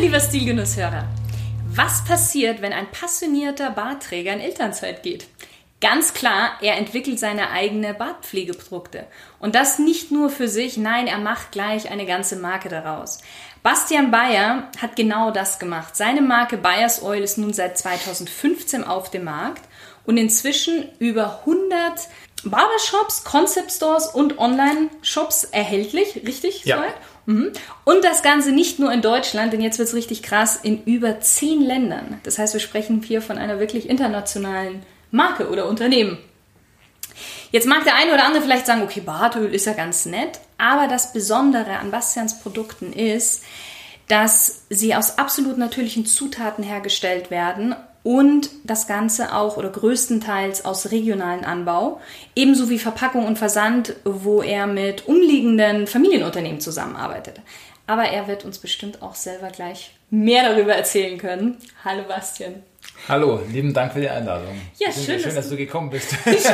Lieber Stilgenusshörer. Was passiert, wenn ein passionierter Bartträger in Elternzeit geht? Ganz klar, er entwickelt seine eigene Bartpflegeprodukte. Und das nicht nur für sich, nein, er macht gleich eine ganze Marke daraus. Bastian Bayer hat genau das gemacht. Seine Marke Bayers Oil ist nun seit 2015 auf dem Markt und inzwischen über 100 Barbershops, Concept Stores und Online-Shops erhältlich, richtig? Ja. Soweit? Mhm. Und das Ganze nicht nur in Deutschland, denn jetzt wird es richtig krass, in über zehn Ländern. Das heißt, wir sprechen hier von einer wirklich internationalen Marke oder Unternehmen. Jetzt mag der eine oder andere vielleicht sagen, okay, Bartöl ist ja ganz nett, aber das Besondere an Bastians Produkten ist, dass sie aus absolut natürlichen Zutaten hergestellt werden und das Ganze auch oder größtenteils aus regionalen Anbau, ebenso wie Verpackung und Versand, wo er mit umliegenden Familienunternehmen zusammenarbeitet. Aber er wird uns bestimmt auch selber gleich mehr darüber erzählen können. Hallo Bastian. Hallo, lieben Dank für die Einladung. Ja, schön, schön, dass dass du gekommen bist. Ich,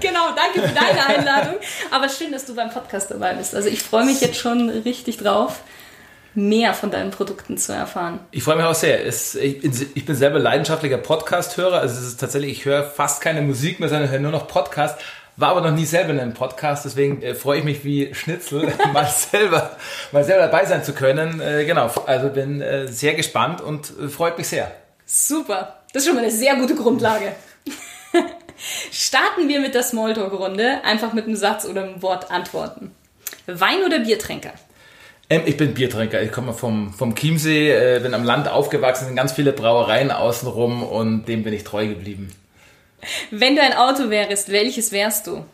genau, danke für deine Einladung. Aber schön, dass du beim Podcast dabei bist. Also ich freue mich jetzt schon richtig drauf, mehr von deinen Produkten zu erfahren. Ich freue mich auch sehr. Es, ich, bin, ich bin selber leidenschaftlicher Podcast-Hörer. Also es ist tatsächlich, ich höre fast keine Musik mehr, sondern höre nur noch Podcast. War aber noch nie selber in einem Podcast, deswegen äh, freue ich mich wie Schnitzel, mal selber, mal selber dabei sein zu können. Äh, genau, also bin äh, sehr gespannt und äh, freut mich sehr. Super, das ist schon mal eine sehr gute Grundlage. Starten wir mit der Smalltalk-Runde, einfach mit einem Satz oder einem Wort antworten. Wein oder Biertränker? Ähm, ich bin Biertrinker. Ich komme vom, vom Chiemsee, äh, bin am Land aufgewachsen, sind ganz viele Brauereien außenrum und dem bin ich treu geblieben. Wenn du ein Auto wärst, welches wärst du?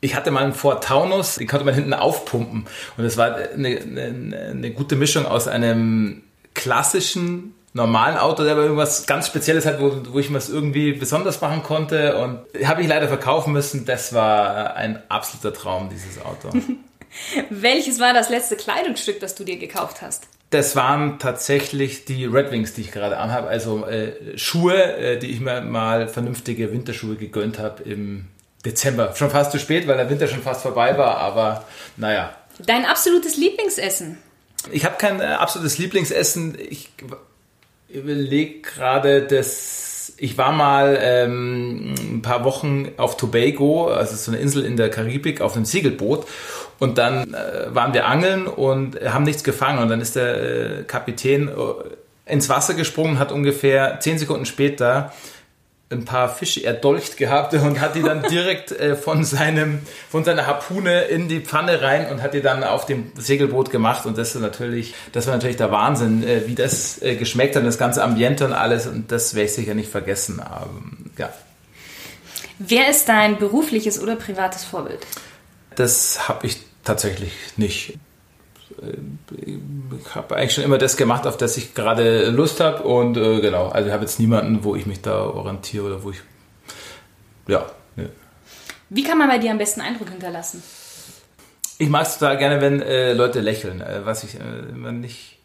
Ich hatte mal einen Ford Taunus, den konnte man hinten aufpumpen. Und das war eine, eine, eine gute Mischung aus einem klassischen, normalen Auto, der aber irgendwas ganz Spezielles hat, wo, wo ich mir es irgendwie besonders machen konnte. Und habe ich leider verkaufen müssen. Das war ein absoluter Traum, dieses Auto. Welches war das letzte Kleidungsstück, das du dir gekauft hast? Das waren tatsächlich die Red Wings, die ich gerade anhabe. Also äh, Schuhe, äh, die ich mir mal vernünftige Winterschuhe gegönnt habe im Dezember. Schon fast zu spät, weil der Winter schon fast vorbei war, aber naja. Dein absolutes Lieblingsessen? Ich habe kein äh, absolutes Lieblingsessen. Ich überlege gerade, dass ich war mal ähm, ein paar Wochen auf Tobago, also so eine Insel in der Karibik, auf einem Segelboot. Und dann äh, waren wir angeln und haben nichts gefangen. Und dann ist der äh, Kapitän äh, ins Wasser gesprungen, hat ungefähr zehn Sekunden später ein paar Fische erdolcht gehabt und hat die dann direkt äh, von seinem von seiner Harpune in die Pfanne rein und hat die dann auf dem Segelboot gemacht und das ist natürlich das war natürlich der Wahnsinn äh, wie das äh, geschmeckt hat das ganze Ambiente und alles und das werde ich sicher nicht vergessen aber ja Wer ist dein berufliches oder privates Vorbild? das habe ich tatsächlich nicht ich habe eigentlich schon immer das gemacht, auf das ich gerade Lust habe und äh, genau, also ich habe jetzt niemanden, wo ich mich da orientiere oder wo ich, ja. Ne. Wie kann man bei dir am besten Eindruck hinterlassen? Ich mag es total gerne, wenn äh, Leute lächeln, äh, was ich äh, immer nicht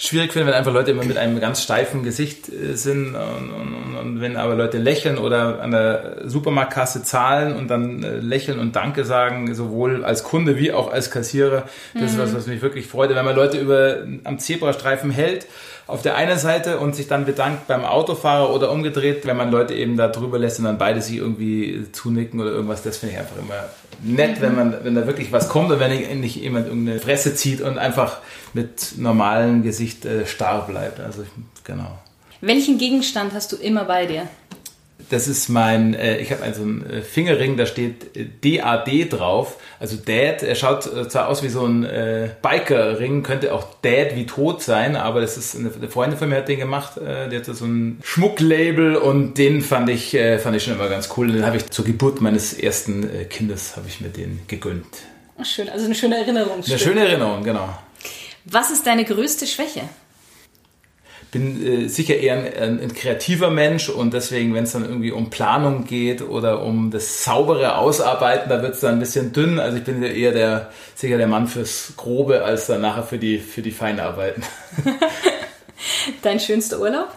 schwierig finde, wenn einfach Leute immer mit einem ganz steifen Gesicht äh, sind und, und, und, wenn aber Leute lächeln oder an der Supermarktkasse zahlen und dann äh, lächeln und Danke sagen, sowohl als Kunde wie auch als Kassierer, das mhm. ist was, was mich wirklich freut. Wenn man Leute über am Zebrastreifen hält, auf der einen Seite und sich dann bedankt beim Autofahrer oder umgedreht, wenn man Leute eben da drüber lässt und dann beide sich irgendwie zunicken oder irgendwas, das finde ich einfach immer nett, wenn man, wenn da wirklich was kommt und wenn nicht jemand irgendeine Fresse zieht und einfach mit normalem Gesicht äh, starr bleibt. Also genau. Welchen Gegenstand hast du immer bei dir? Das ist mein, äh, ich habe also einen äh, Fingerring, da steht äh, DAD drauf, also Dad. Er schaut äh, zwar aus wie so ein äh, Biker-Ring, könnte auch Dad wie tot sein, aber das ist eine, eine Freundin von mir hat den gemacht. Äh, die hatte so ein Schmucklabel und den fand ich, äh, fand ich schon immer ganz cool. Den habe ich zur Geburt meines ersten äh, Kindes habe ich mir den gegönnt. Ach, schön, also eine schöne Erinnerung. Eine schöne Erinnerung, genau. Was ist deine größte Schwäche? Bin äh, sicher eher ein, ein, kreativer Mensch und deswegen, wenn es dann irgendwie um Planung geht oder um das saubere Ausarbeiten, da wird es dann ein bisschen dünn. Also ich bin eher der sicher der Mann fürs Grobe als dann nachher für die für die Feinarbeiten. Dein schönster Urlaub?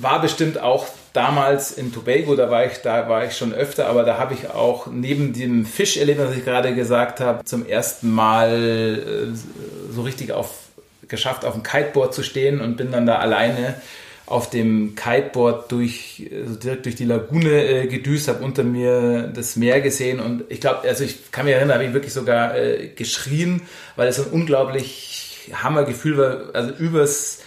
War bestimmt auch damals in Tobago, da war ich, da war ich schon öfter, aber da habe ich auch neben dem Fischerlebnis, was ich gerade gesagt habe, zum ersten Mal äh, so richtig auf geschafft, auf dem Kiteboard zu stehen und bin dann da alleine auf dem Kiteboard durch, also direkt durch die Lagune äh, gedüst, habe unter mir das Meer gesehen und ich glaube, also ich kann mich erinnern, habe ich wirklich sogar äh, geschrien, weil es ein unglaublich Hammergefühl war, also übers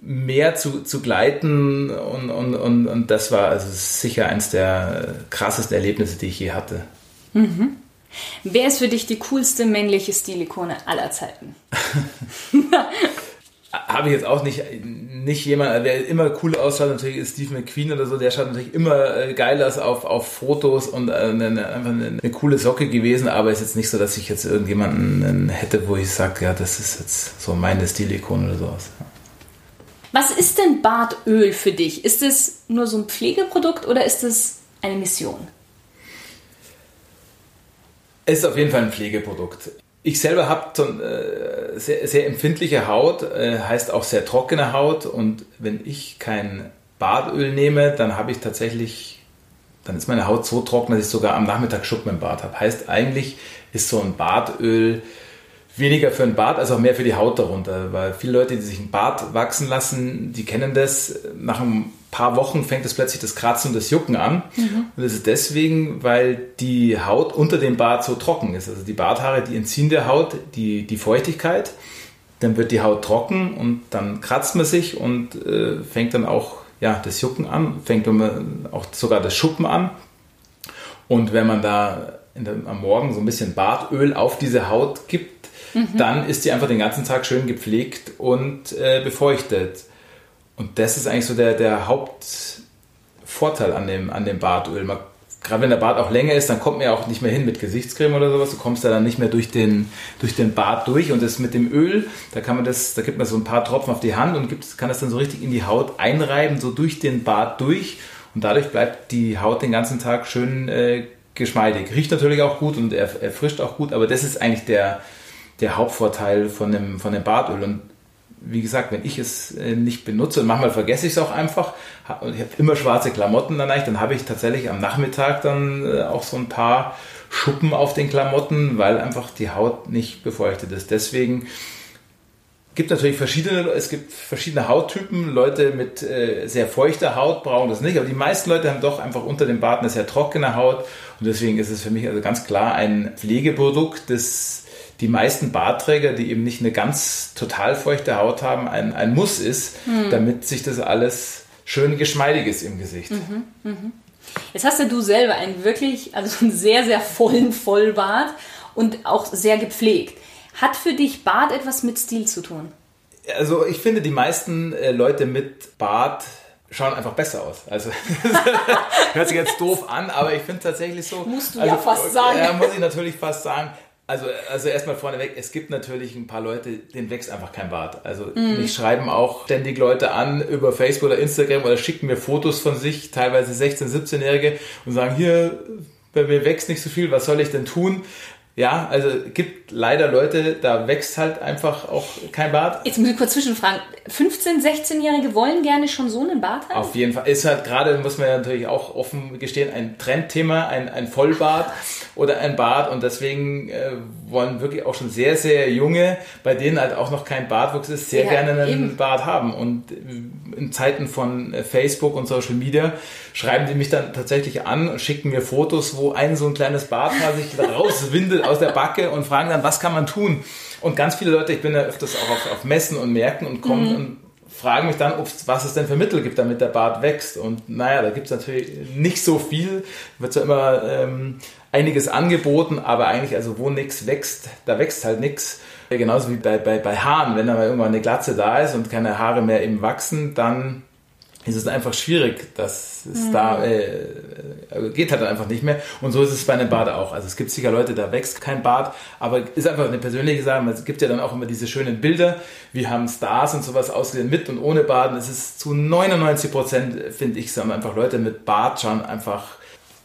Meer zu, zu gleiten und, und, und, und das war also sicher eines der krassesten Erlebnisse, die ich je hatte. Mhm. Wer ist für dich die coolste männliche Stilikone aller Zeiten? Habe ich jetzt auch nicht, nicht jemand, der immer cool ausschaut, natürlich ist Steve McQueen oder so, der schaut natürlich immer äh, geil aus auf, auf Fotos und äh, eine, einfach eine, eine, coole Socke gewesen, aber ist jetzt nicht so, dass ich jetzt irgendjemanden hätte, wo ich sage, ja, das ist jetzt so meine Stilikone oder sowas. Was ist denn Bartöl für dich? Ist es nur so ein Pflegeprodukt oder ist es eine Mission? Es ist auf jeden Fall ein Pflegeprodukt. Ich selber habe äh, sehr, sehr, empfindliche Haut, äh, heißt auch sehr trockene Haut. Und wenn ich kein Badöl nehme, dann habe ich tatsächlich, dann ist meine Haut so trocken, dass ich sogar am Nachmittag Schuppen im Bad habe. Heißt eigentlich ist so ein Badöl weniger für ein Bart als auch mehr für die Haut darunter. Weil viele Leute, die sich ein Bart wachsen lassen, die kennen das. Nach ein paar Wochen fängt es plötzlich das Kratzen und das Jucken an. Mhm. Und das ist deswegen, weil die Haut unter dem Bart so trocken ist. Also die Barthaare, die entziehen der Haut die, die Feuchtigkeit. Dann wird die Haut trocken und dann kratzt man sich und äh, fängt dann auch ja, das Jucken an, fängt auch sogar das Schuppen an. Und wenn man da der, am Morgen so ein bisschen Bartöl auf diese Haut gibt, mhm. dann ist sie einfach den ganzen Tag schön gepflegt und äh, befeuchtet. Und das ist eigentlich so der, der Hauptvorteil an dem, an dem Bartöl. Man, gerade wenn der Bart auch länger ist, dann kommt man ja auch nicht mehr hin mit Gesichtscreme oder sowas. Du kommst da dann nicht mehr durch den, durch den Bart durch. Und das mit dem Öl, da kann man das, da gibt man so ein paar Tropfen auf die Hand und gibt, kann das dann so richtig in die Haut einreiben, so durch den Bart durch. Und dadurch bleibt die Haut den ganzen Tag schön äh, geschmeidig. Riecht natürlich auch gut und erfrischt auch gut, aber das ist eigentlich der, der Hauptvorteil von dem, von dem Bartöl. Und wie gesagt, wenn ich es äh, nicht benutze und manchmal vergesse ich es auch einfach und ich habe immer schwarze Klamotten dann dann habe ich tatsächlich am Nachmittag dann äh, auch so ein paar Schuppen auf den Klamotten, weil einfach die Haut nicht befeuchtet ist. Deswegen gibt natürlich verschiedene, es gibt verschiedene Hauttypen. Leute mit äh, sehr feuchter Haut brauchen das nicht, aber die meisten Leute haben doch einfach unter dem Bart eine sehr trockene Haut und deswegen ist es für mich also ganz klar ein Pflegeprodukt, das die meisten Bartträger, die eben nicht eine ganz total feuchte Haut haben, ein, ein Muss ist, mhm. damit sich das alles schön geschmeidig ist im Gesicht. Mhm, mh. Jetzt hast ja du selber einen wirklich, also einen sehr, sehr vollen Vollbart und auch sehr gepflegt. Hat für dich Bart etwas mit Stil zu tun? Also ich finde, die meisten äh, Leute mit Bart schauen einfach besser aus. Also hört sich jetzt doof an, aber ich finde tatsächlich so. Musst du also, ja fast sagen. Ja, muss ich natürlich fast sagen. Also, also erstmal vorneweg, es gibt natürlich ein paar Leute, denen wächst einfach kein Bart. Also mm. mich schreiben auch ständig Leute an über Facebook oder Instagram oder schicken mir Fotos von sich, teilweise 16-, 17-Jährige und sagen, hier, bei mir wächst nicht so viel, was soll ich denn tun? Ja, also gibt leider Leute, da wächst halt einfach auch kein Bart. Jetzt muss ich kurz zwischenfragen. 15-, 16-Jährige wollen gerne schon so einen Bart haben? Auf jeden Fall. Ist halt gerade, muss man ja natürlich auch offen gestehen, ein Trendthema, ein, ein Vollbart oder ein Bart. Und deswegen äh, wollen wirklich auch schon sehr, sehr junge, bei denen halt auch noch kein Bartwuchs ist, sehr ja, gerne einen eben. Bart haben. Und in Zeiten von äh, Facebook und Social Media schreiben die mich dann tatsächlich an und schicken mir Fotos, wo ein so ein kleines Barthaar sich rauswindet aus der Backe und fragen dann, was kann man tun? Und ganz viele Leute, ich bin ja öfters auch auf, auf Messen und Märkten und kommen mhm. und fragen mich dann, was es denn für Mittel gibt, damit der Bart wächst. Und naja, da gibt es natürlich nicht so viel. Wird zwar immer ähm, einiges angeboten, aber eigentlich, also wo nichts wächst, da wächst halt nichts. Genauso wie bei, bei, bei Haaren, wenn da mal irgendwann eine Glatze da ist und keine Haare mehr eben wachsen, dann ist es einfach schwierig, dass es mhm. da äh, geht halt einfach nicht mehr. Und so ist es bei einem Bad auch. Also es gibt sicher Leute, da wächst kein Bad, aber ist einfach eine persönliche Sache. Es gibt ja dann auch immer diese schönen Bilder. Wir haben Stars und sowas ausgesehen mit und ohne Baden. Es ist zu 99 Prozent, finde ich, sagen einfach Leute mit Bart schauen einfach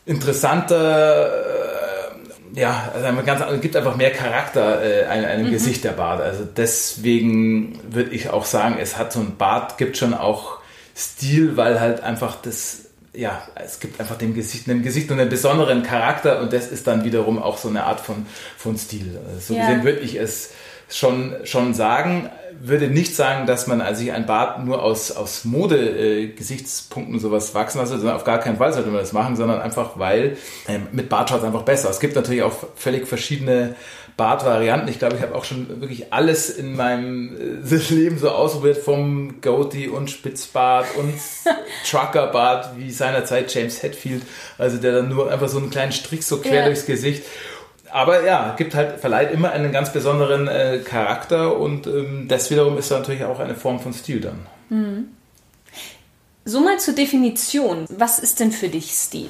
interessanter. Äh, ja, also ganz, gibt einfach mehr Charakter äh, einem, einem mhm. Gesicht der Bart. Also deswegen würde ich auch sagen, es hat so ein Bart, gibt schon auch Stil, weil halt einfach das, ja, es gibt einfach dem Gesicht, einem Gesicht nur einen besonderen Charakter und das ist dann wiederum auch so eine Art von, von Stil. So ja. gesehen würde ich es schon, schon sagen, würde nicht sagen, dass man also sich ein Bart nur aus, aus Mode-Gesichtspunkten äh, sowas wachsen lassen, sondern auf gar keinen Fall sollte man das machen, sondern einfach, weil ähm, mit Bart schaut es einfach besser. Es gibt natürlich auch völlig verschiedene Bartvarianten. Ich glaube, ich habe auch schon wirklich alles in meinem äh, Leben so ausprobiert, vom Goatee und Spitzbart und Truckerbart, wie seinerzeit James Hetfield, also der dann nur einfach so einen kleinen Strich so quer ja. durchs Gesicht. Aber ja, gibt halt, verleiht immer einen ganz besonderen äh, Charakter und ähm, das wiederum ist natürlich auch eine Form von Stil dann. Mhm. So mal zur Definition. Was ist denn für dich Stil?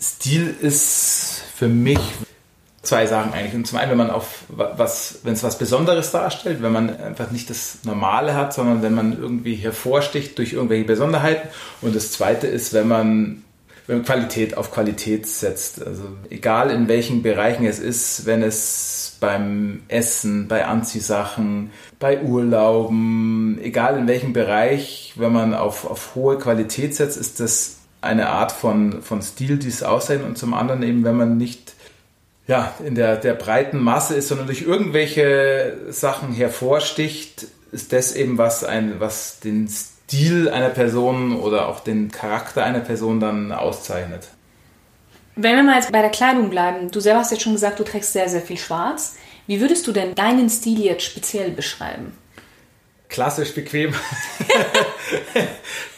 Stil ist für mich zwei Sachen eigentlich. Und zum einen, wenn man auf was, wenn es was Besonderes darstellt, wenn man einfach nicht das Normale hat, sondern wenn man irgendwie hervorsticht durch irgendwelche Besonderheiten. Und das zweite ist, wenn man, wenn Qualität auf Qualität setzt. Also egal in welchen Bereichen es ist, wenn es beim Essen, bei Anziehsachen, bei Urlauben, egal in welchem Bereich, wenn man auf, auf hohe Qualität setzt, ist das eine Art von, von Stil, die es aussehen und zum anderen eben, wenn man nicht ja, in der, der breiten Masse ist, sondern durch irgendwelche Sachen hervorsticht, ist das eben was ein, was den Stil einer Person oder auch den Charakter einer Person dann auszeichnet. Wenn wir mal jetzt bei der Kleidung bleiben, du selber hast jetzt schon gesagt, du trägst sehr, sehr viel Schwarz. Wie würdest du denn deinen Stil jetzt speziell beschreiben? Klassisch bequem.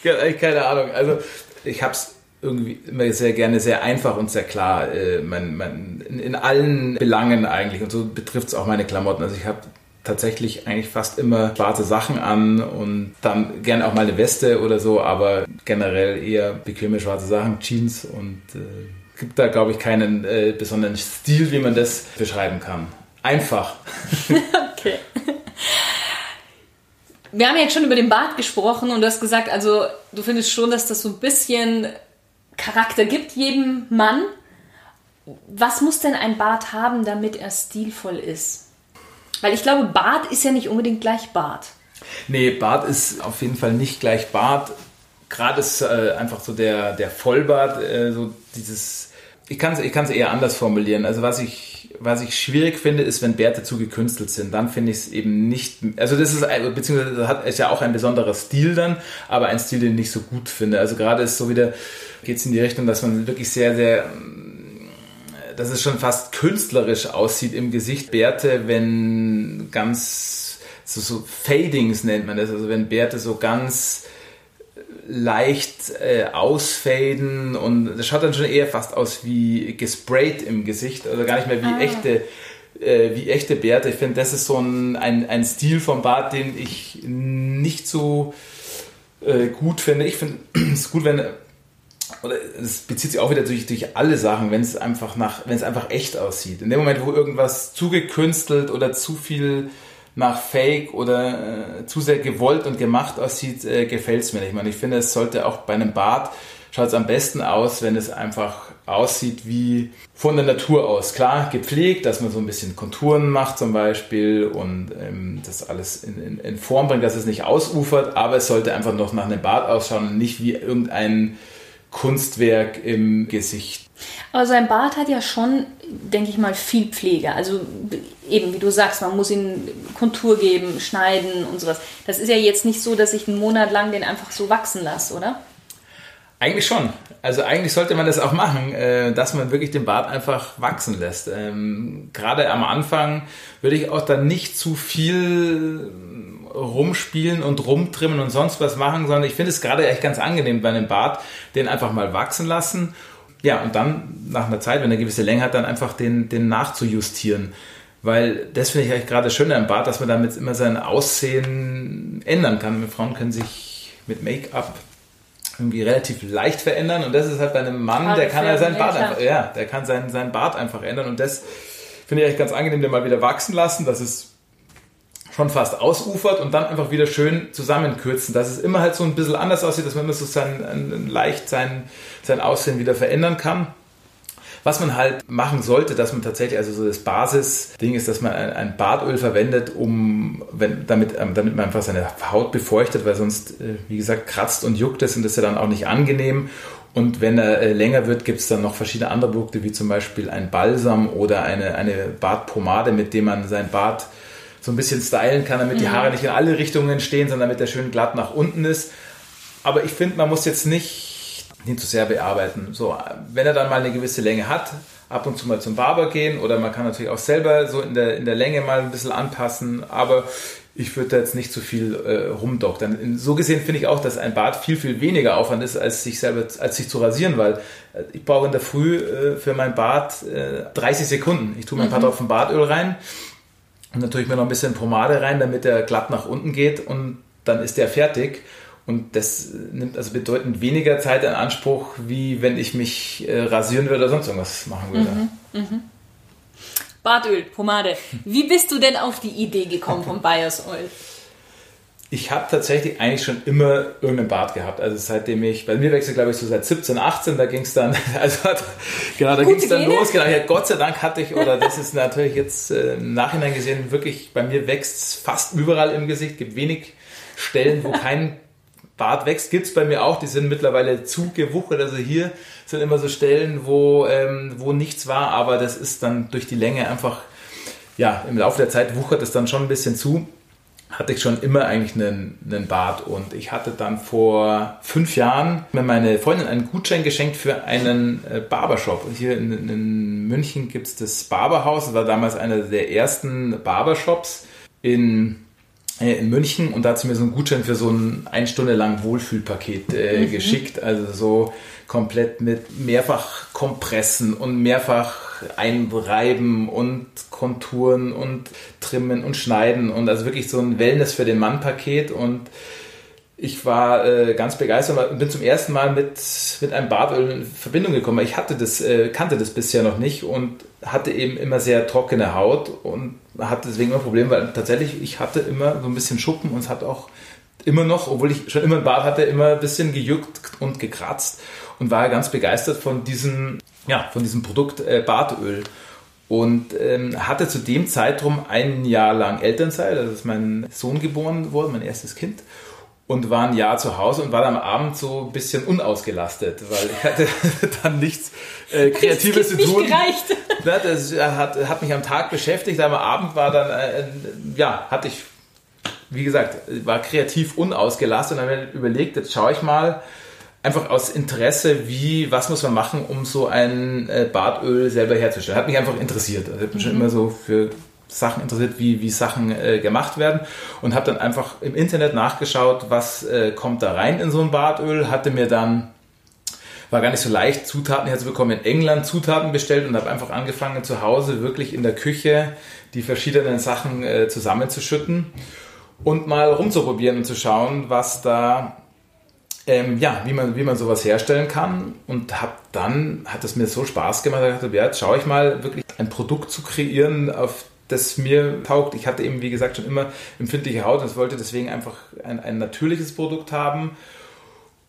Keine Ahnung. Also ich habe es irgendwie immer sehr gerne sehr einfach und sehr klar. Äh, man, man, in, in, allen Belangen eigentlich. Und so betrifft es auch meine Klamotten. Also ich habe tatsächlich eigentlich fast immer schwarze Sachen an und dann gerne auch mal eine Weste oder so, aber generell eher bequeme schwarze Sachen, Jeans und äh, gibt da, glaube ich, keinen äh, besonderen Stil, wie man das beschreiben kann. Einfach. okay. Wir haben jetzt schon über den Bart gesprochen und du hast gesagt, also du findest schon, dass das so ein bisschen Charakter gibt, jedem Mann. Was muss denn ein Bart haben, damit er stilvoll ist? Weil ich glaube, Bart ist ja nicht unbedingt gleich Bart. Nee, Bart ist auf jeden Fall nicht gleich Bart. Gerade ist äh, einfach so der, der Vollbart, äh, so dieses. Ich kann es ich eher anders formulieren. Also, was ich, was ich schwierig finde, ist, wenn Bärte zu gekünstelt sind. Dann finde ich es eben nicht. Also, das ist, beziehungsweise hat ist ja auch ein besonderer Stil dann, aber ein Stil, den ich nicht so gut finde. Also, gerade ist so wieder geht es in die Richtung, dass man wirklich sehr, sehr, dass es schon fast künstlerisch aussieht im Gesicht. Bärte, wenn ganz, so, so Fadings nennt man das, also wenn Bärte so ganz leicht äh, ausfaden und das schaut dann schon eher fast aus wie gesprayt im Gesicht, also gar nicht mehr wie ah. echte äh, wie echte Bärte. Ich finde, das ist so ein, ein, ein Stil vom Bart, den ich nicht so äh, gut finde. Ich finde es gut, wenn oder es bezieht sich auch wieder durch, durch alle Sachen, wenn es einfach nach, wenn es einfach echt aussieht. In dem Moment, wo irgendwas zu gekünstelt oder zu viel nach Fake oder äh, zu sehr gewollt und gemacht aussieht, äh, gefällt es mir nicht. Ich, meine, ich finde, es sollte auch bei einem Bart schaut es am besten aus, wenn es einfach aussieht wie von der Natur aus. Klar, gepflegt, dass man so ein bisschen Konturen macht zum Beispiel und ähm, das alles in, in, in Form bringt, dass es nicht ausufert, aber es sollte einfach noch nach einem Bart ausschauen und nicht wie irgendein Kunstwerk im Gesicht. Aber sein Bart hat ja schon, denke ich mal, viel Pflege. Also eben, wie du sagst, man muss ihn Kontur geben, schneiden und sowas. Das ist ja jetzt nicht so, dass ich einen Monat lang den einfach so wachsen lasse, oder? Eigentlich schon. Also eigentlich sollte man das auch machen, äh, dass man wirklich den Bart einfach wachsen lässt. Ähm, gerade am Anfang würde ich auch dann nicht zu viel rumspielen und rumtrimmen und sonst was machen, sondern ich finde es gerade echt ganz angenehm bei einem Bart, den einfach mal wachsen lassen. Ja, und dann nach einer Zeit, wenn er eine gewisse Länge hat, dann einfach den, den nachzujustieren. Weil das finde ich eigentlich gerade schön am Bart, dass man damit immer sein Aussehen ändern kann. Frauen können sich mit Make-up irgendwie relativ leicht verändern und das ist halt bei einem Mann, der kann ja seinen Bart einfach, ja, der kann seinen, seinen Bart einfach ändern und das finde ich echt ganz angenehm, den mal wieder wachsen lassen, dass es schon fast ausufert und dann einfach wieder schön zusammenkürzen, dass es immer halt so ein bisschen anders aussieht, dass man immer so sein, leicht sein, sein Aussehen wieder verändern kann. Was man halt machen sollte, dass man tatsächlich, also so das Basisding ist, dass man ein, Bartöl verwendet, um, wenn, damit, ähm, damit man einfach seine Haut befeuchtet, weil sonst, äh, wie gesagt, kratzt und juckt es und das ist ja dann auch nicht angenehm. Und wenn er äh, länger wird, gibt es dann noch verschiedene andere Produkte, wie zum Beispiel ein Balsam oder eine, eine Bartpomade, mit dem man sein Bart so ein bisschen stylen kann, damit die mhm. Haare nicht in alle Richtungen stehen, sondern damit er schön glatt nach unten ist. Aber ich finde, man muss jetzt nicht nicht zu sehr bearbeiten. So, wenn er dann mal eine gewisse Länge hat, ab und zu mal zum Barber gehen oder man kann natürlich auch selber so in der, in der Länge mal ein bisschen anpassen, aber ich würde da jetzt nicht zu viel äh, rumdoktern. So gesehen finde ich auch, dass ein Bart viel, viel weniger Aufwand ist, als sich selber, als sich zu rasieren, weil äh, ich brauche in der Früh äh, für mein Bart äh, 30 Sekunden. Ich tue mir ein paar mhm. Tropfen Bartöl rein und dann tue ich mir noch ein bisschen Pomade rein, damit der glatt nach unten geht und dann ist der fertig. Und das nimmt also bedeutend weniger Zeit in Anspruch, wie wenn ich mich äh, rasieren würde oder sonst irgendwas machen würde. Mhm, mhm. Bartöl, Pomade. Wie bist du denn auf die Idee gekommen vom Bios Oil? Ich habe tatsächlich eigentlich schon immer irgendeinen Bart gehabt. Also seitdem ich, bei mir wechselt glaube ich so seit 17, 18, da ging es dann, also genau, da ging es dann los. Genau, ja, Gott sei Dank hatte ich, oder das ist natürlich jetzt äh, im Nachhinein gesehen, wirklich, bei mir wächst fast überall im Gesicht, gibt wenig Stellen, wo kein Bart wächst, gibt es bei mir auch. Die sind mittlerweile zugewuchert. Also hier sind immer so Stellen, wo, ähm, wo nichts war, aber das ist dann durch die Länge einfach, ja, im Laufe der Zeit wuchert es dann schon ein bisschen zu. Hatte ich schon immer eigentlich einen, einen Bart und ich hatte dann vor fünf Jahren mir meine Freundin einen Gutschein geschenkt für einen äh, Barbershop. Hier in, in München gibt es das Barberhaus. Das war damals einer der ersten Barbershops in äh, in München und da hat sie mir so einen Gutschein für so ein ein Stunde lang Wohlfühlpaket äh, mhm. geschickt. Also so komplett mit mehrfach Kompressen und mehrfach einreiben und Konturen und trimmen und schneiden und also wirklich so ein Wellness für den Mann Paket und ich war äh, ganz begeistert und bin zum ersten Mal mit, mit einem Bartöl in Verbindung gekommen. Ich hatte das, äh, kannte das bisher noch nicht und hatte eben immer sehr trockene Haut und hatte deswegen immer Probleme, weil tatsächlich ich hatte immer so ein bisschen Schuppen und es hat auch immer noch, obwohl ich schon immer ein Bart hatte, immer ein bisschen gejuckt und gekratzt und war ganz begeistert von diesem, ja, von diesem Produkt äh, Bartöl und ähm, hatte zu dem Zeitraum ein Jahr lang Elternzeit, also ist mein Sohn geboren worden, mein erstes Kind und war ein Jahr zu Hause und war dann am Abend so ein bisschen unausgelastet, weil ich hatte dann nichts äh, Kreatives zu tun. Gereicht. Ja, das hat, hat mich am Tag beschäftigt, aber am Abend war dann, äh, ja, hatte ich, wie gesagt, war kreativ unausgelastet und dann habe ich überlegt, jetzt schaue ich mal, einfach aus Interesse, wie, was muss man machen, um so ein äh, Bartöl selber herzustellen. Hat mich einfach interessiert. Also ich bin mhm. schon immer so für Sachen interessiert, wie, wie Sachen äh, gemacht werden und habe dann einfach im Internet nachgeschaut, was äh, kommt da rein in so ein Bartöl, hatte mir dann war gar nicht so leicht, Zutaten herzubekommen. In England Zutaten bestellt und habe einfach angefangen, zu Hause wirklich in der Küche die verschiedenen Sachen äh, zusammenzuschütten und mal rumzuprobieren und zu schauen, was da, ähm, ja, wie man, wie man sowas herstellen kann. Und habe dann, hat es mir so Spaß gemacht, dass ich dachte, ja, jetzt schaue ich mal wirklich ein Produkt zu kreieren, auf das mir taugt. Ich hatte eben, wie gesagt, schon immer empfindliche Haut und wollte deswegen einfach ein, ein natürliches Produkt haben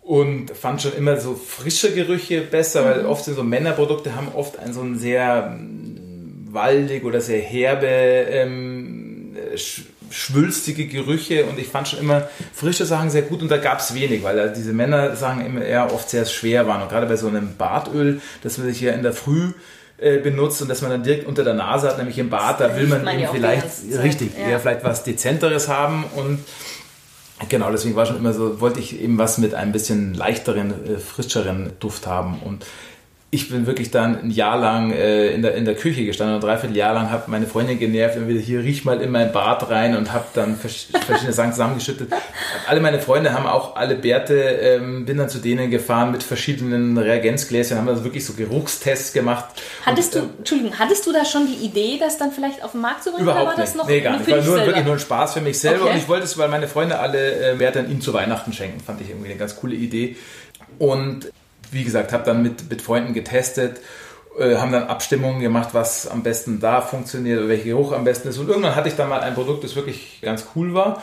und fand schon immer so frische Gerüche besser, weil mhm. oft so Männerprodukte haben oft einen so einen sehr mm, waldig oder sehr herbe, ähm, schwülstige Gerüche und ich fand schon immer frische Sachen sehr gut und da gab es wenig, weil diese Männersachen immer eher oft sehr schwer waren und gerade bei so einem Bartöl, das man sich ja in der Früh äh, benutzt und dass man dann direkt unter der Nase hat, nämlich im Bad, da will man, man eben vielleicht, richtig, ja. eher vielleicht was Dezenteres haben und genau, deswegen war schon immer so, wollte ich eben was mit ein bisschen leichteren, äh, frischeren Duft haben und ich bin wirklich dann ein Jahr lang äh, in, der, in der Küche gestanden und dreiviertel Jahr lang habe meine Freundin genervt und wieder hier riech mal in mein Bad rein und habe dann verschiedene Sachen zusammengeschüttet. Alle meine Freunde haben auch alle Bärte, ähm, bin dann zu denen gefahren mit verschiedenen Reagenzgläsern, haben also wirklich so Geruchstests gemacht. Hattest und, du, äh, Entschuldigung, hattest du da schon die Idee, das dann vielleicht auf den Markt zu bringen? Überhaupt oder war nicht. Das noch nee, gar nicht. War nur, wirklich nur ein Spaß für mich selber okay. und ich wollte es, weil meine Freunde alle äh, Bärte ihm zu Weihnachten schenken. Fand ich irgendwie eine ganz coole Idee. Und wie gesagt, habe dann mit, mit Freunden getestet, äh, haben dann Abstimmungen gemacht, was am besten da funktioniert, welcher Geruch am besten ist. Und irgendwann hatte ich dann mal ein Produkt, das wirklich ganz cool war.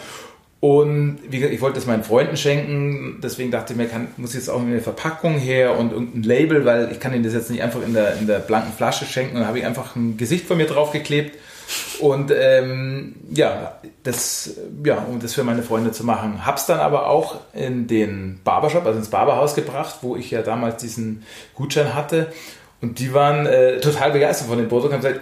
Und wie gesagt, ich wollte es meinen Freunden schenken, deswegen dachte ich mir, kann, muss jetzt auch eine Verpackung her und irgendein Label, weil ich kann ihnen das jetzt nicht einfach in der, in der blanken Flasche schenken. Und dann habe ich einfach ein Gesicht von mir draufgeklebt und ähm, ja, das, ja, um das für meine Freunde zu machen. Hab's dann aber auch in den Barbershop, also ins Barberhaus gebracht, wo ich ja damals diesen Gutschein hatte. Und die waren äh, total begeistert von dem Produkt und haben gesagt,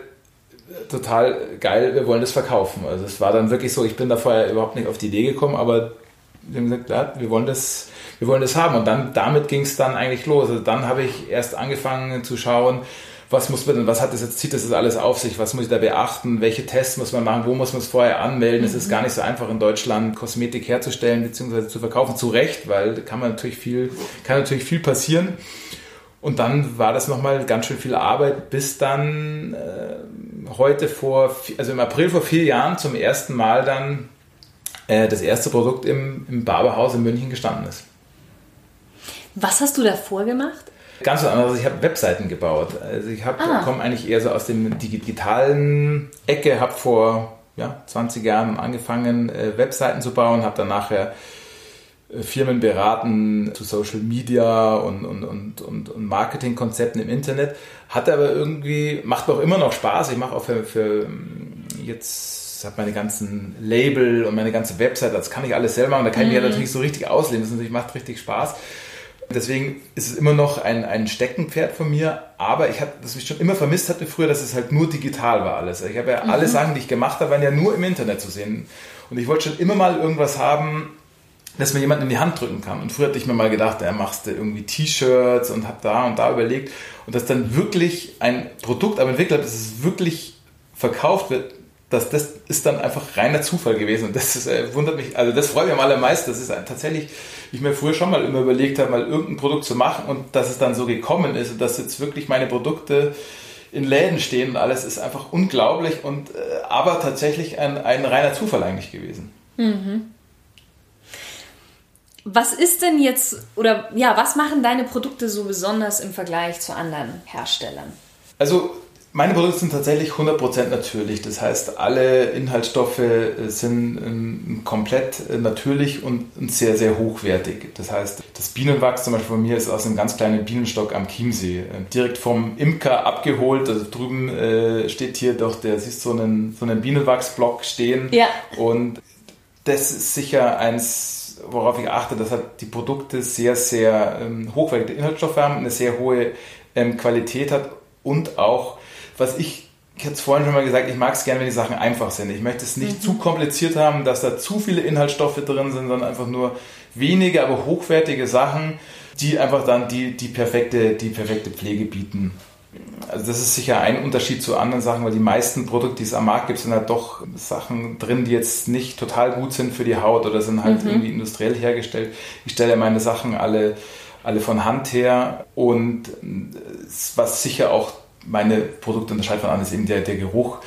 total geil, wir wollen das verkaufen. Also es war dann wirklich so, ich bin da vorher überhaupt nicht auf die Idee gekommen, aber wir haben gesagt, ja, wir wollen das, wir wollen das haben. Und dann damit ging es dann eigentlich los. Also dann habe ich erst angefangen zu schauen, was muss man denn, was hat das jetzt, zieht das jetzt alles auf sich, was muss ich da beachten, welche Tests muss man machen, wo muss man es vorher anmelden. Mhm. Es ist gar nicht so einfach in Deutschland Kosmetik herzustellen bzw. zu verkaufen, zu Recht, weil da kann man natürlich viel, kann natürlich viel passieren. Und dann war das nochmal ganz schön viel Arbeit, bis dann äh, heute vor, also im April vor vier Jahren zum ersten Mal dann äh, das erste Produkt im, im Barberhaus in München gestanden ist. Was hast du davor gemacht? Ganz was anderes. Ich habe Webseiten gebaut. Also ich ah. komme eigentlich eher so aus dem digitalen Ecke, habe vor ja, 20 Jahren angefangen, äh, Webseiten zu bauen, habe dann nachher äh, Firmen beraten zu Social Media und, und, und, und, Marketingkonzepten im Internet. Hatte aber irgendwie, macht mir auch immer noch Spaß. Ich mache auch für, für ähm, jetzt habe meine ganzen Label und meine ganze Website, das kann ich alles selber machen. Da kann ich mhm. mir natürlich so richtig ausleben. Das natürlich macht richtig Spaß. Deswegen ist es immer noch ein, ein Steckenpferd von mir, aber ich habe, das mich schon immer vermisst hatte früher, dass es halt nur digital war alles. Ich habe ja mhm. alle Sachen, die ich gemacht habe, waren ja nur im Internet zu sehen. Und ich wollte schon immer mal irgendwas haben, das mir jemand in die Hand drücken kann. Und früher hatte ich mir mal gedacht, da machst du irgendwie T-Shirts und habe da und da überlegt. Und dass dann wirklich ein Produkt aber entwickelt habe, dass es wirklich verkauft wird, das, das ist dann einfach reiner Zufall gewesen. Und das ist, äh, wundert mich, also das freut mich am allermeisten. Das ist tatsächlich, ich mir früher schon mal immer überlegt habe, mal irgendein Produkt zu machen und dass es dann so gekommen ist und dass jetzt wirklich meine Produkte in Läden stehen und alles ist einfach unglaublich und äh, aber tatsächlich ein, ein reiner Zufall eigentlich gewesen. Mhm. Was ist denn jetzt, oder ja, was machen deine Produkte so besonders im Vergleich zu anderen Herstellern? Also meine Produkte sind tatsächlich 100% natürlich. Das heißt, alle Inhaltsstoffe äh, sind ähm, komplett äh, natürlich und sehr, sehr hochwertig. Das heißt, das Bienenwachs zum Beispiel von mir ist aus einem ganz kleinen Bienenstock am Chiemsee. Äh, direkt vom Imker abgeholt. Also drüben steht hier doch, der siehst so einen, so einen Bienenwachsblock stehen. Ja. Und das ist sicher eins, worauf ich achte, dass halt die Produkte sehr, sehr ähm, hochwertige Inhaltsstoffe haben, eine sehr hohe ähm, Qualität hat und auch was ich, ich hatte es vorhin schon mal gesagt, ich mag es gerne, wenn die Sachen einfach sind. Ich möchte es nicht mhm. zu kompliziert haben, dass da zu viele Inhaltsstoffe drin sind, sondern einfach nur wenige, aber hochwertige Sachen, die einfach dann die, die, perfekte, die perfekte Pflege bieten. Also das ist sicher ein Unterschied zu anderen Sachen, weil die meisten Produkte, die es am Markt gibt, sind halt doch Sachen drin, die jetzt nicht total gut sind für die Haut oder sind halt mhm. irgendwie industriell hergestellt. Ich stelle meine Sachen alle, alle von Hand her und was sicher auch meine Produkte unterscheiden von anderen, ist eben der, der Geruch.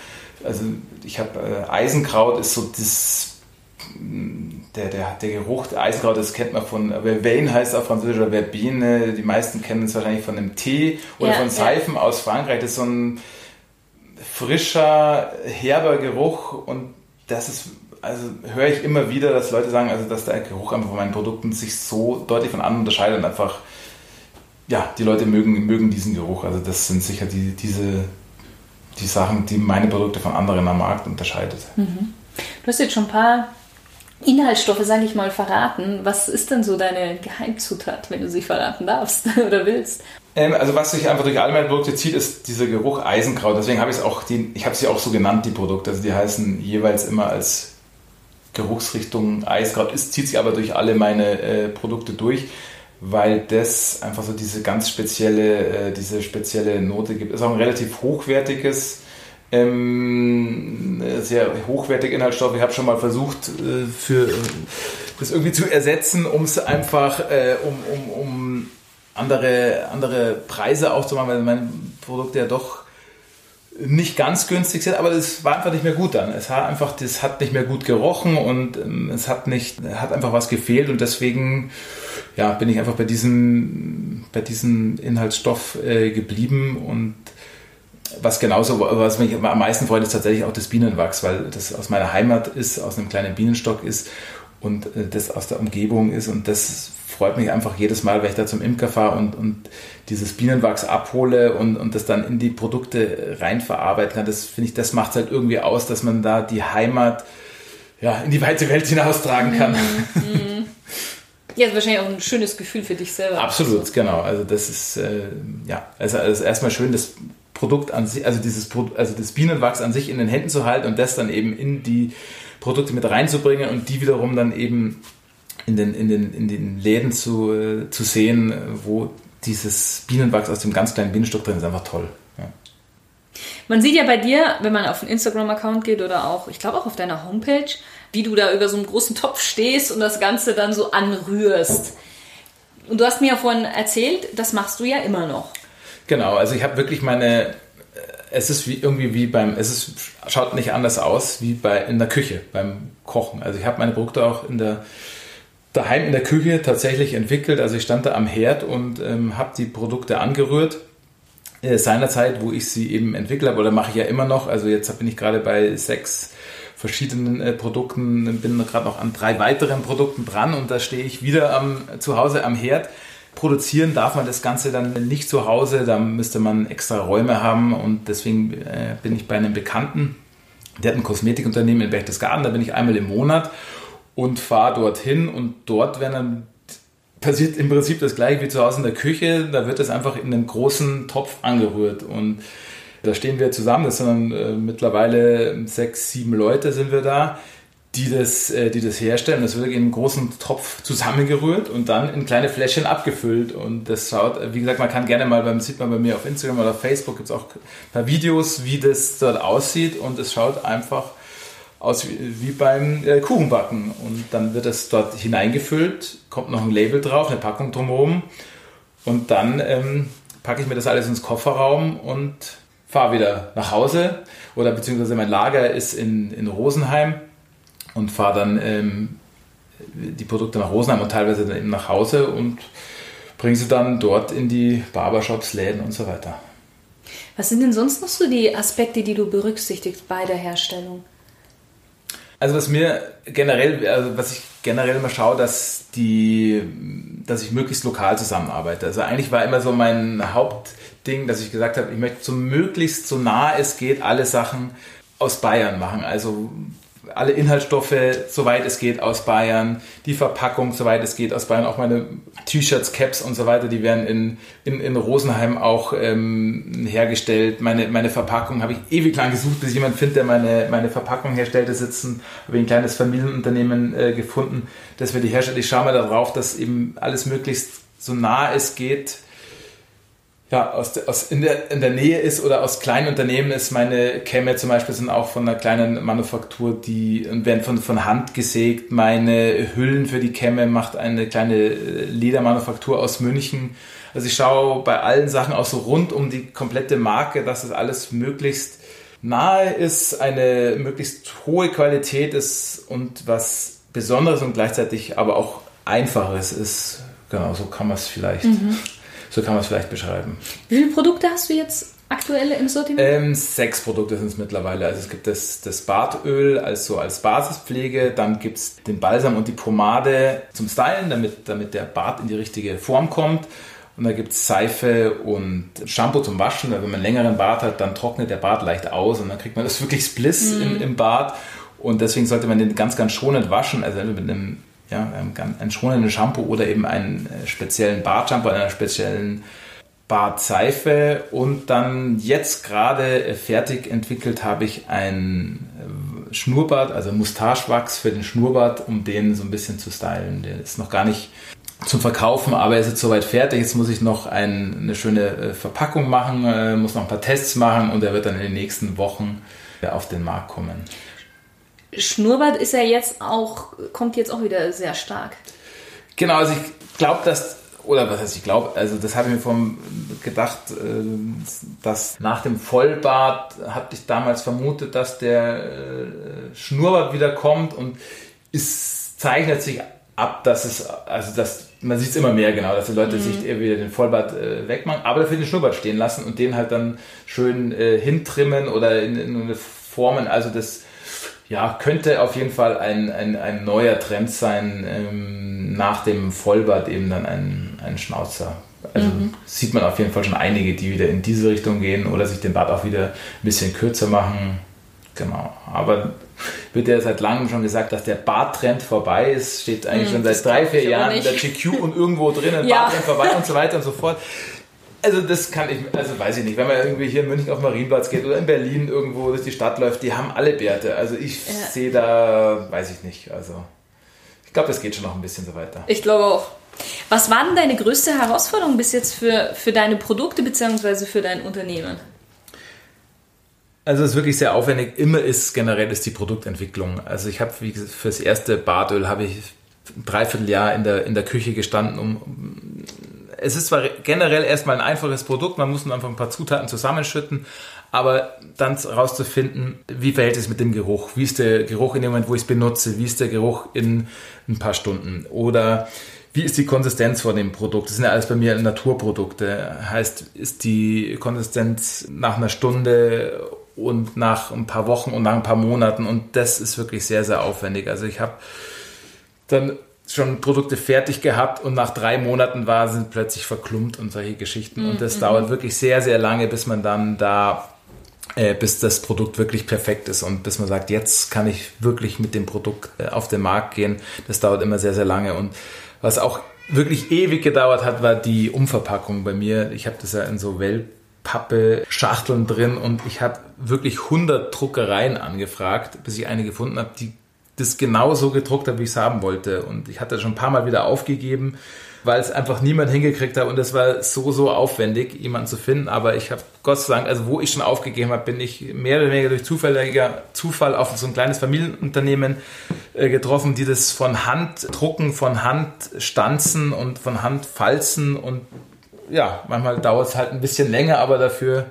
Also ich habe äh, Eisenkraut ist so das der, der, der Geruch der Eisenkraut, das kennt man von Verveine heißt auf Französisch oder Verbene. Die meisten kennen es wahrscheinlich von einem Tee oder ja, von Seifen ja. aus Frankreich. Das ist so ein frischer, herber Geruch und das ist, also höre ich immer wieder, dass Leute sagen, also dass der Geruch einfach von meinen Produkten sich so deutlich von anderen unterscheidet und einfach ja, die Leute mögen, mögen diesen Geruch. Also das sind sicher die, diese, die Sachen, die meine Produkte von anderen am Markt unterscheidet. Mhm. Du hast jetzt schon ein paar Inhaltsstoffe, sage ich mal, verraten. Was ist denn so deine Geheimzutat, wenn du sie verraten darfst oder willst? Ähm, also was sich einfach durch alle meine Produkte zieht, ist dieser Geruch Eisenkraut. Deswegen habe ich es auch, die, ich habe sie auch so genannt, die Produkte. Also die heißen jeweils immer als Geruchsrichtung Eiskraut. Es zieht sich aber durch alle meine äh, Produkte durch weil das einfach so diese ganz spezielle, äh, diese spezielle Note gibt. Ist auch ein relativ hochwertiges, ähm, sehr hochwertige Inhaltsstoffe. Ich habe schon mal versucht, äh, für das irgendwie zu ersetzen, um es einfach, äh, um, um, um andere, andere Preise auch zu machen, weil meine Produkte ja doch nicht ganz günstig sind, aber es war einfach nicht mehr gut dann. Es hat einfach, das hat nicht mehr gut gerochen und ähm, es hat nicht, hat einfach was gefehlt und deswegen, ja, bin ich einfach bei diesem, bei diesem Inhaltsstoff äh, geblieben und was genauso, was mich am meisten freut, ist tatsächlich auch das Bienenwachs, weil das aus meiner Heimat ist, aus einem kleinen Bienenstock ist und äh, das aus der Umgebung ist und das freut mich einfach jedes Mal, wenn ich da zum Imker fahre und, und dieses Bienenwachs abhole und, und das dann in die Produkte reinverarbeiten kann. Das finde ich, das macht halt irgendwie aus, dass man da die Heimat ja, in die weite Welt hinaustragen kann. Mhm. Ja, das ist wahrscheinlich auch ein schönes Gefühl für dich selber. Absolut, also. genau. Also das ist äh, ja, also, also erstmal schön, das Produkt an sich, also dieses also das Bienenwachs an sich in den Händen zu halten und das dann eben in die Produkte mit reinzubringen und die wiederum dann eben in den, in den, in den Läden zu, äh, zu sehen, wo dieses Bienenwachs aus dem ganz kleinen Bienenstock drin ist, einfach toll. Ja. Man sieht ja bei dir, wenn man auf einen Instagram-Account geht oder auch, ich glaube auch auf deiner Homepage, wie du da über so einen großen Topf stehst und das Ganze dann so anrührst. Und du hast mir ja vorhin erzählt, das machst du ja immer noch. Genau, also ich habe wirklich meine, es ist wie, irgendwie wie beim, es ist, schaut nicht anders aus wie bei in der Küche, beim Kochen. Also ich habe meine Produkte auch in der daheim in der Küche tatsächlich entwickelt. Also ich stand da am Herd und ähm, habe die Produkte angerührt. Äh, seinerzeit, wo ich sie eben entwickelt habe, oder mache ich ja immer noch. Also jetzt bin ich gerade bei sechs verschiedenen äh, Produkten, bin gerade noch an drei weiteren Produkten dran und da stehe ich wieder am, zu Hause am Herd. Produzieren darf man das Ganze dann nicht zu Hause, da müsste man extra Räume haben und deswegen äh, bin ich bei einem Bekannten, der hat ein Kosmetikunternehmen in Berchtesgaden, da bin ich einmal im Monat und fahre dorthin und dort werden dann passiert im Prinzip das gleiche wie zu Hause in der Küche. Da wird das einfach in einem großen Topf angerührt und da stehen wir zusammen. Das sind äh, mittlerweile sechs, sieben Leute sind wir da, die das, äh, die das herstellen. Das wird in einem großen Topf zusammengerührt und dann in kleine Fläschchen abgefüllt. Und das schaut, wie gesagt, man kann gerne mal beim, sieht man bei mir auf Instagram oder auf Facebook, gibt es auch ein paar Videos, wie das dort aussieht und es schaut einfach aus wie, wie beim äh, Kuchenbacken. Und dann wird es dort hineingefüllt, kommt noch ein Label drauf, eine Packung drumherum. Und dann ähm, packe ich mir das alles ins Kofferraum und fahre wieder nach Hause. Oder beziehungsweise mein Lager ist in, in Rosenheim und fahre dann ähm, die Produkte nach Rosenheim und teilweise dann eben nach Hause und bringe sie dann dort in die Barbershops, Läden und so weiter. Was sind denn sonst noch so die Aspekte, die du berücksichtigst bei der Herstellung? Also was mir generell, also was ich generell immer schaue, dass die, dass ich möglichst lokal zusammenarbeite. Also eigentlich war immer so mein Hauptding, dass ich gesagt habe, ich möchte so möglichst so nah es geht alle Sachen aus Bayern machen. Also alle Inhaltsstoffe, soweit es geht, aus Bayern, die Verpackung, soweit es geht, aus Bayern, auch meine T-Shirts, Caps und so weiter, die werden in, in, in Rosenheim auch ähm, hergestellt. Meine, meine Verpackung habe ich ewig lang gesucht, bis jemand findet, der meine, meine Verpackung herstellt. Da sitzen, habe ich ein kleines Familienunternehmen äh, gefunden, das wir die herstellen. Ich schaue mal darauf, dass eben alles möglichst so nah es geht, ja, aus, aus in, der, in der Nähe ist oder aus kleinen Unternehmen ist. Meine Kämme zum Beispiel sind auch von einer kleinen Manufaktur, die werden von, von Hand gesägt. Meine Hüllen für die Kämme macht eine kleine äh, Ledermanufaktur aus München. Also ich schaue bei allen Sachen auch so rund um die komplette Marke, dass es alles möglichst nahe ist, eine möglichst hohe Qualität ist und was Besonderes und gleichzeitig aber auch Einfaches ist. Genau, so kann man es vielleicht. Mhm so kann man es vielleicht beschreiben. Wie viele Produkte hast du jetzt aktuell im Sortiment? Ähm, sechs Produkte sind es mittlerweile. Also es gibt das, das Bartöl also als Basispflege, dann gibt es den Balsam und die Pomade zum Stylen, damit, damit der Bart in die richtige Form kommt. Und da gibt es Seife und Shampoo zum Waschen. Wenn man einen längeren Bart hat, dann trocknet der Bart leicht aus und dann kriegt man das wirklich Spliss mm. im, im Bart. Und deswegen sollte man den ganz, ganz schonend waschen. Also mit einem ja, ein schonendes Shampoo oder eben einen äh, speziellen Bartshampoo, einer speziellen Bartseife und dann jetzt gerade äh, fertig entwickelt habe ich ein äh, Schnurrbart, also Mustachewachs für den Schnurrbart, um den so ein bisschen zu stylen. Der ist noch gar nicht zum Verkaufen, aber er ist jetzt soweit fertig. Jetzt muss ich noch ein, eine schöne Verpackung machen, muss noch ein paar Tests machen und er wird dann in den nächsten Wochen auf den Markt kommen. Schnurrbart ist ja jetzt auch, kommt jetzt auch wieder sehr stark. Genau, also ich glaube, dass, oder was heißt ich glaube, also das habe ich mir vom gedacht, dass nach dem Vollbart hatte ich damals vermutet, dass der Schnurrbart wieder kommt und es zeichnet sich ab, dass es, also dass man sieht es immer mehr genau, dass die Leute mhm. sich wieder den Vollbart äh, wegmachen, aber dafür den Schnurrbart stehen lassen und den halt dann schön äh, hintrimmen oder in, in eine Formen. Also das ja, könnte auf jeden Fall ein, ein, ein neuer Trend sein, ähm, nach dem Vollbart eben dann ein, ein Schnauzer. Also mhm. sieht man auf jeden Fall schon einige, die wieder in diese Richtung gehen oder sich den Bart auch wieder ein bisschen kürzer machen. Genau. Aber wird ja seit langem schon gesagt, dass der Barttrend vorbei ist. Steht eigentlich hm, schon seit drei, vier Jahren in der GQ und irgendwo drinnen, ja. Barttrend vorbei und so weiter und so fort. Also das kann ich, also weiß ich nicht, wenn man irgendwie hier in München auf den Marienplatz geht oder in Berlin irgendwo durch die Stadt läuft, die haben alle Bärte. Also ich ja. sehe da, weiß ich nicht. Also ich glaube, das geht schon noch ein bisschen so weiter. Ich glaube auch. Was war denn deine größte Herausforderung bis jetzt für, für deine Produkte bzw. für dein Unternehmen? Also es ist wirklich sehr aufwendig. Immer ist generell ist die Produktentwicklung. Also ich habe fürs erste Bartöl habe ich ein Dreivierteljahr in der, in der Küche gestanden, um es ist zwar generell erstmal ein einfaches Produkt, man muss nur einfach ein paar Zutaten zusammenschütten, aber dann herauszufinden, wie verhält es mit dem Geruch? Wie ist der Geruch in dem Moment, wo ich es benutze? Wie ist der Geruch in ein paar Stunden? Oder wie ist die Konsistenz von dem Produkt? Das sind ja alles bei mir Naturprodukte. Heißt, ist die Konsistenz nach einer Stunde und nach ein paar Wochen und nach ein paar Monaten und das ist wirklich sehr, sehr aufwendig. Also ich habe dann schon Produkte fertig gehabt und nach drei Monaten war sie plötzlich verklumpt und solche Geschichten. Mhm. Und das mhm. dauert wirklich sehr, sehr lange, bis man dann da, äh, bis das Produkt wirklich perfekt ist und bis man sagt, jetzt kann ich wirklich mit dem Produkt äh, auf den Markt gehen. Das dauert immer sehr, sehr lange. Und was auch wirklich ewig gedauert hat, war die Umverpackung bei mir. Ich habe das ja in so Welt Pappe, Schachteln drin und ich habe wirklich 100 Druckereien angefragt, bis ich eine gefunden habe, die das genau so gedruckt hat, wie ich es haben wollte. Und ich hatte schon ein paar Mal wieder aufgegeben, weil es einfach niemand hingekriegt hat und es war so, so aufwendig, jemanden zu finden. Aber ich habe Gott sei Dank, also wo ich schon aufgegeben habe, bin ich mehr oder weniger durch zufälliger Zufall auf so ein kleines Familienunternehmen äh, getroffen, die das von Hand drucken, von Hand stanzen und von Hand falzen und ja, manchmal dauert es halt ein bisschen länger, aber dafür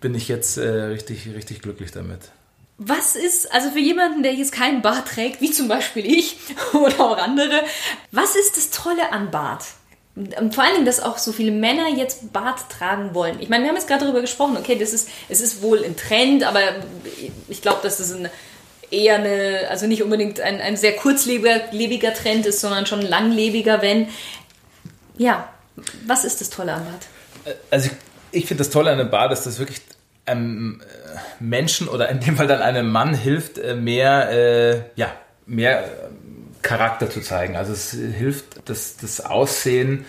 bin ich jetzt äh, richtig, richtig glücklich damit. Was ist, also für jemanden, der jetzt keinen Bart trägt, wie zum Beispiel ich oder auch andere, was ist das Tolle an Bart? Und vor allen Dingen, dass auch so viele Männer jetzt Bart tragen wollen. Ich meine, wir haben jetzt gerade darüber gesprochen, okay, das ist, es ist wohl ein Trend, aber ich glaube, dass das ein, eher eine, also nicht unbedingt ein, ein sehr kurzlebiger Trend ist, sondern schon langlebiger, wenn, ja, was ist das Tolle an Bart? Also ich, finde das Tolle an einem Bart, dass das wirklich einem äh, Menschen oder in dem Fall dann einem Mann hilft, äh, mehr, äh, ja, mehr Charakter zu zeigen. Also es hilft, das, das Aussehen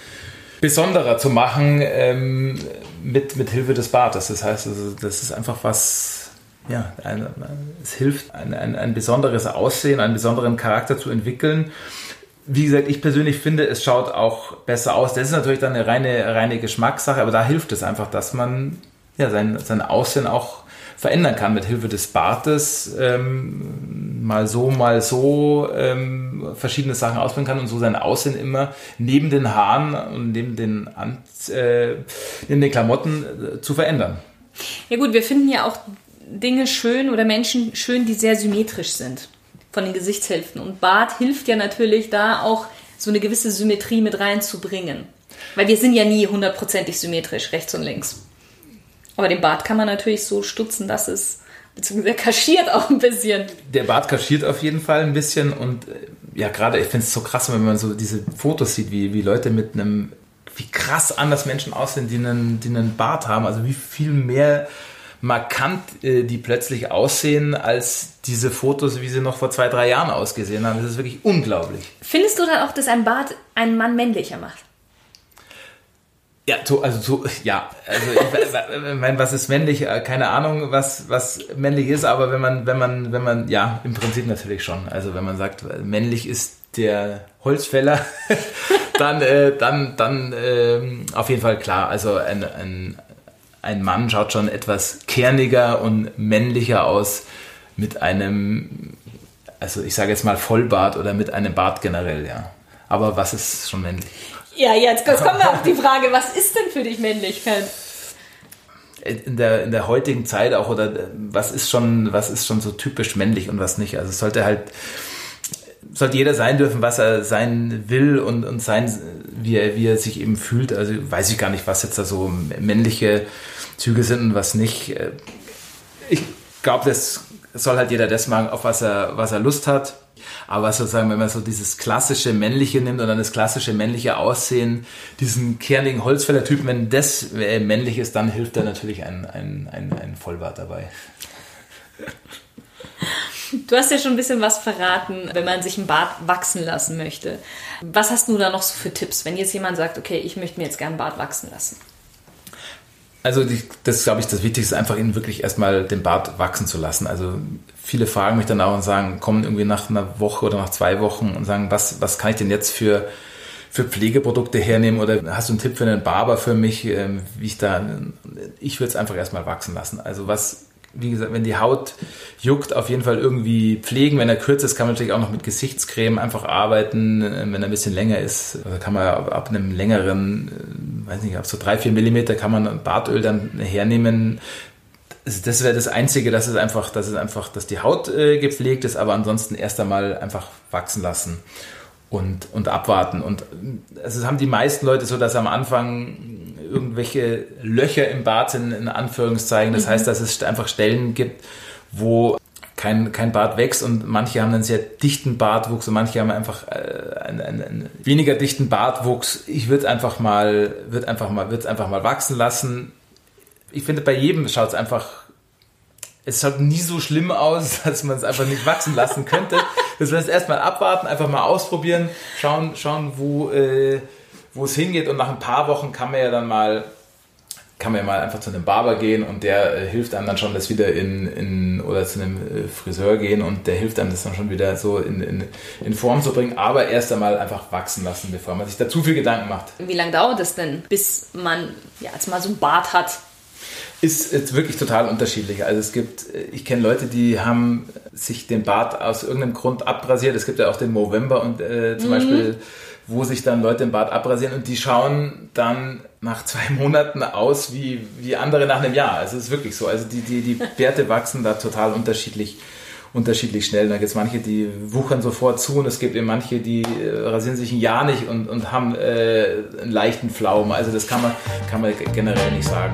besonderer zu machen ähm, mit, mit Hilfe des Bartes. Das heißt, also, das ist einfach was, ja, ein, es hilft, ein, ein, ein besonderes Aussehen, einen besonderen Charakter zu entwickeln wie gesagt, ich persönlich finde, es schaut auch besser aus. Das ist natürlich dann eine reine, reine Geschmackssache, aber da hilft es einfach, dass man ja, sein, sein Aussehen auch verändern kann mit Hilfe des Bartes, ähm, mal so, mal so ähm, verschiedene Sachen ausprobieren kann und so sein Aussehen immer neben den Haaren und neben den, äh, neben den Klamotten äh, zu verändern. Ja gut, wir finden ja auch Dinge schön oder Menschen schön, die sehr symmetrisch sind von den Gesichtshälften. Und Bart hilft ja natürlich da auch so eine gewisse Symmetrie mit reinzubringen. Weil wir sind ja nie hundertprozentig symmetrisch, rechts und links. Aber den Bart kann man natürlich so stutzen, dass es, beziehungsweise kaschiert auch ein bisschen. Der Bart kaschiert auf jeden Fall ein bisschen und äh, ja, gerade ich finde es so krass, wenn man so diese Fotos sieht, wie, wie Leute mit einem, wie krass anders Menschen aussehen, die einen, die einen Bart haben, also wie viel mehr markant äh, die plötzlich aussehen als diese Fotos, wie sie noch vor zwei, drei Jahren ausgesehen haben. Das ist wirklich unglaublich. Findest du dann auch, dass ein Bart einen Mann männlicher macht? Ja, so, also so, ja, also ich meine, was ist männlich? Äh, keine Ahnung, was was männlich ist, aber wenn man wenn man wenn man ja im Prinzip natürlich schon. Also wenn man sagt, männlich ist der Holzfäller, dann, äh, dann, dann äh, auf jeden Fall klar. Also ein, ein, ein Mann schaut schon etwas kerniger und männlicher aus mit einem, also ich sage jetzt mal Vollbart oder mit einem Bart generell, ja. Aber was ist schon männlich? Ja, jetzt, jetzt kommen wir auf die Frage, was ist denn für dich Männlichkeit? in der, in der heutigen Zeit auch oder was ist schon, was ist schon so typisch männlich und was nicht. Also es sollte halt, sollte jeder sein dürfen, was er sein will und, und sein, wie er, wie er sich eben fühlt. Also weiß ich gar nicht, was jetzt da so männliche Züge sind und was nicht. Ich glaube, das soll halt jeder das machen, auf was er, was er Lust hat. Aber sozusagen, wenn man so dieses klassische männliche nimmt und dann das klassische männliche Aussehen, diesen kernigen Holzfäller-Typen, wenn das äh, männlich ist, dann hilft da natürlich ein, ein, ein, ein Vollbart dabei. Du hast ja schon ein bisschen was verraten, wenn man sich ein Bart wachsen lassen möchte. Was hast du da noch so für Tipps, wenn jetzt jemand sagt, okay, ich möchte mir jetzt gerne einen Bart wachsen lassen? Also das ist, glaube ich, das Wichtigste, einfach ihnen wirklich erstmal den Bart wachsen zu lassen. Also viele fragen mich dann auch und sagen, kommen irgendwie nach einer Woche oder nach zwei Wochen und sagen, was, was kann ich denn jetzt für, für Pflegeprodukte hernehmen oder hast du einen Tipp für einen Barber für mich, ähm, wie ich da, ich würde es einfach erstmal wachsen lassen. Also was wie gesagt, wenn die Haut juckt, auf jeden Fall irgendwie pflegen. Wenn er kürzer ist, kann man natürlich auch noch mit Gesichtscreme einfach arbeiten. Wenn er ein bisschen länger ist, also kann man ab einem längeren, äh, weiß nicht, ab so drei, vier Millimeter kann man Bartöl dann hernehmen. Das wäre das Einzige, dass es einfach, dass es einfach, dass die Haut äh, gepflegt ist, aber ansonsten erst einmal einfach wachsen lassen und, und abwarten. Und also haben die meisten Leute so, dass am Anfang irgendwelche Löcher im Bart sind, in Anführungszeichen. Das mhm. heißt, dass es einfach Stellen gibt, wo kein, kein Bart wächst und manche haben einen sehr dichten Bartwuchs und manche haben einfach äh, einen, einen, einen, weniger dichten Bartwuchs. Ich würde einfach mal, würde einfach mal, würde es einfach mal wachsen lassen. Ich finde, bei jedem schaut es einfach, es schaut nie so schlimm aus, dass man es einfach nicht wachsen lassen könnte. Das heißt, erstmal abwarten, einfach mal ausprobieren, schauen, schauen, wo, äh, wo es hingeht und nach ein paar Wochen kann man ja dann mal kann man ja mal einfach zu einem Barber gehen und der äh, hilft einem dann schon, das wieder in, in oder zu einem äh, Friseur gehen und der hilft einem das dann schon wieder so in, in, in Form zu bringen, aber erst einmal einfach wachsen lassen, bevor man sich da zu viel Gedanken macht. Wie lange dauert es denn, bis man ja, jetzt mal so ein Bart hat? Ist jetzt wirklich total unterschiedlich. Also es gibt, äh, ich kenne Leute, die haben sich den Bart aus irgendeinem Grund abrasiert. Es gibt ja auch den Movember und äh, zum mhm. Beispiel wo sich dann Leute im Bart abrasieren und die schauen dann nach zwei Monaten aus wie, wie andere nach einem Jahr. Also es ist wirklich so. Also die, die, die Bärte wachsen da total unterschiedlich, unterschiedlich schnell. Da gibt es manche, die wuchern sofort zu und es gibt eben manche, die äh, rasieren sich ein Jahr nicht und, und haben äh, einen leichten Pflaumen. Also das kann man, kann man generell nicht sagen.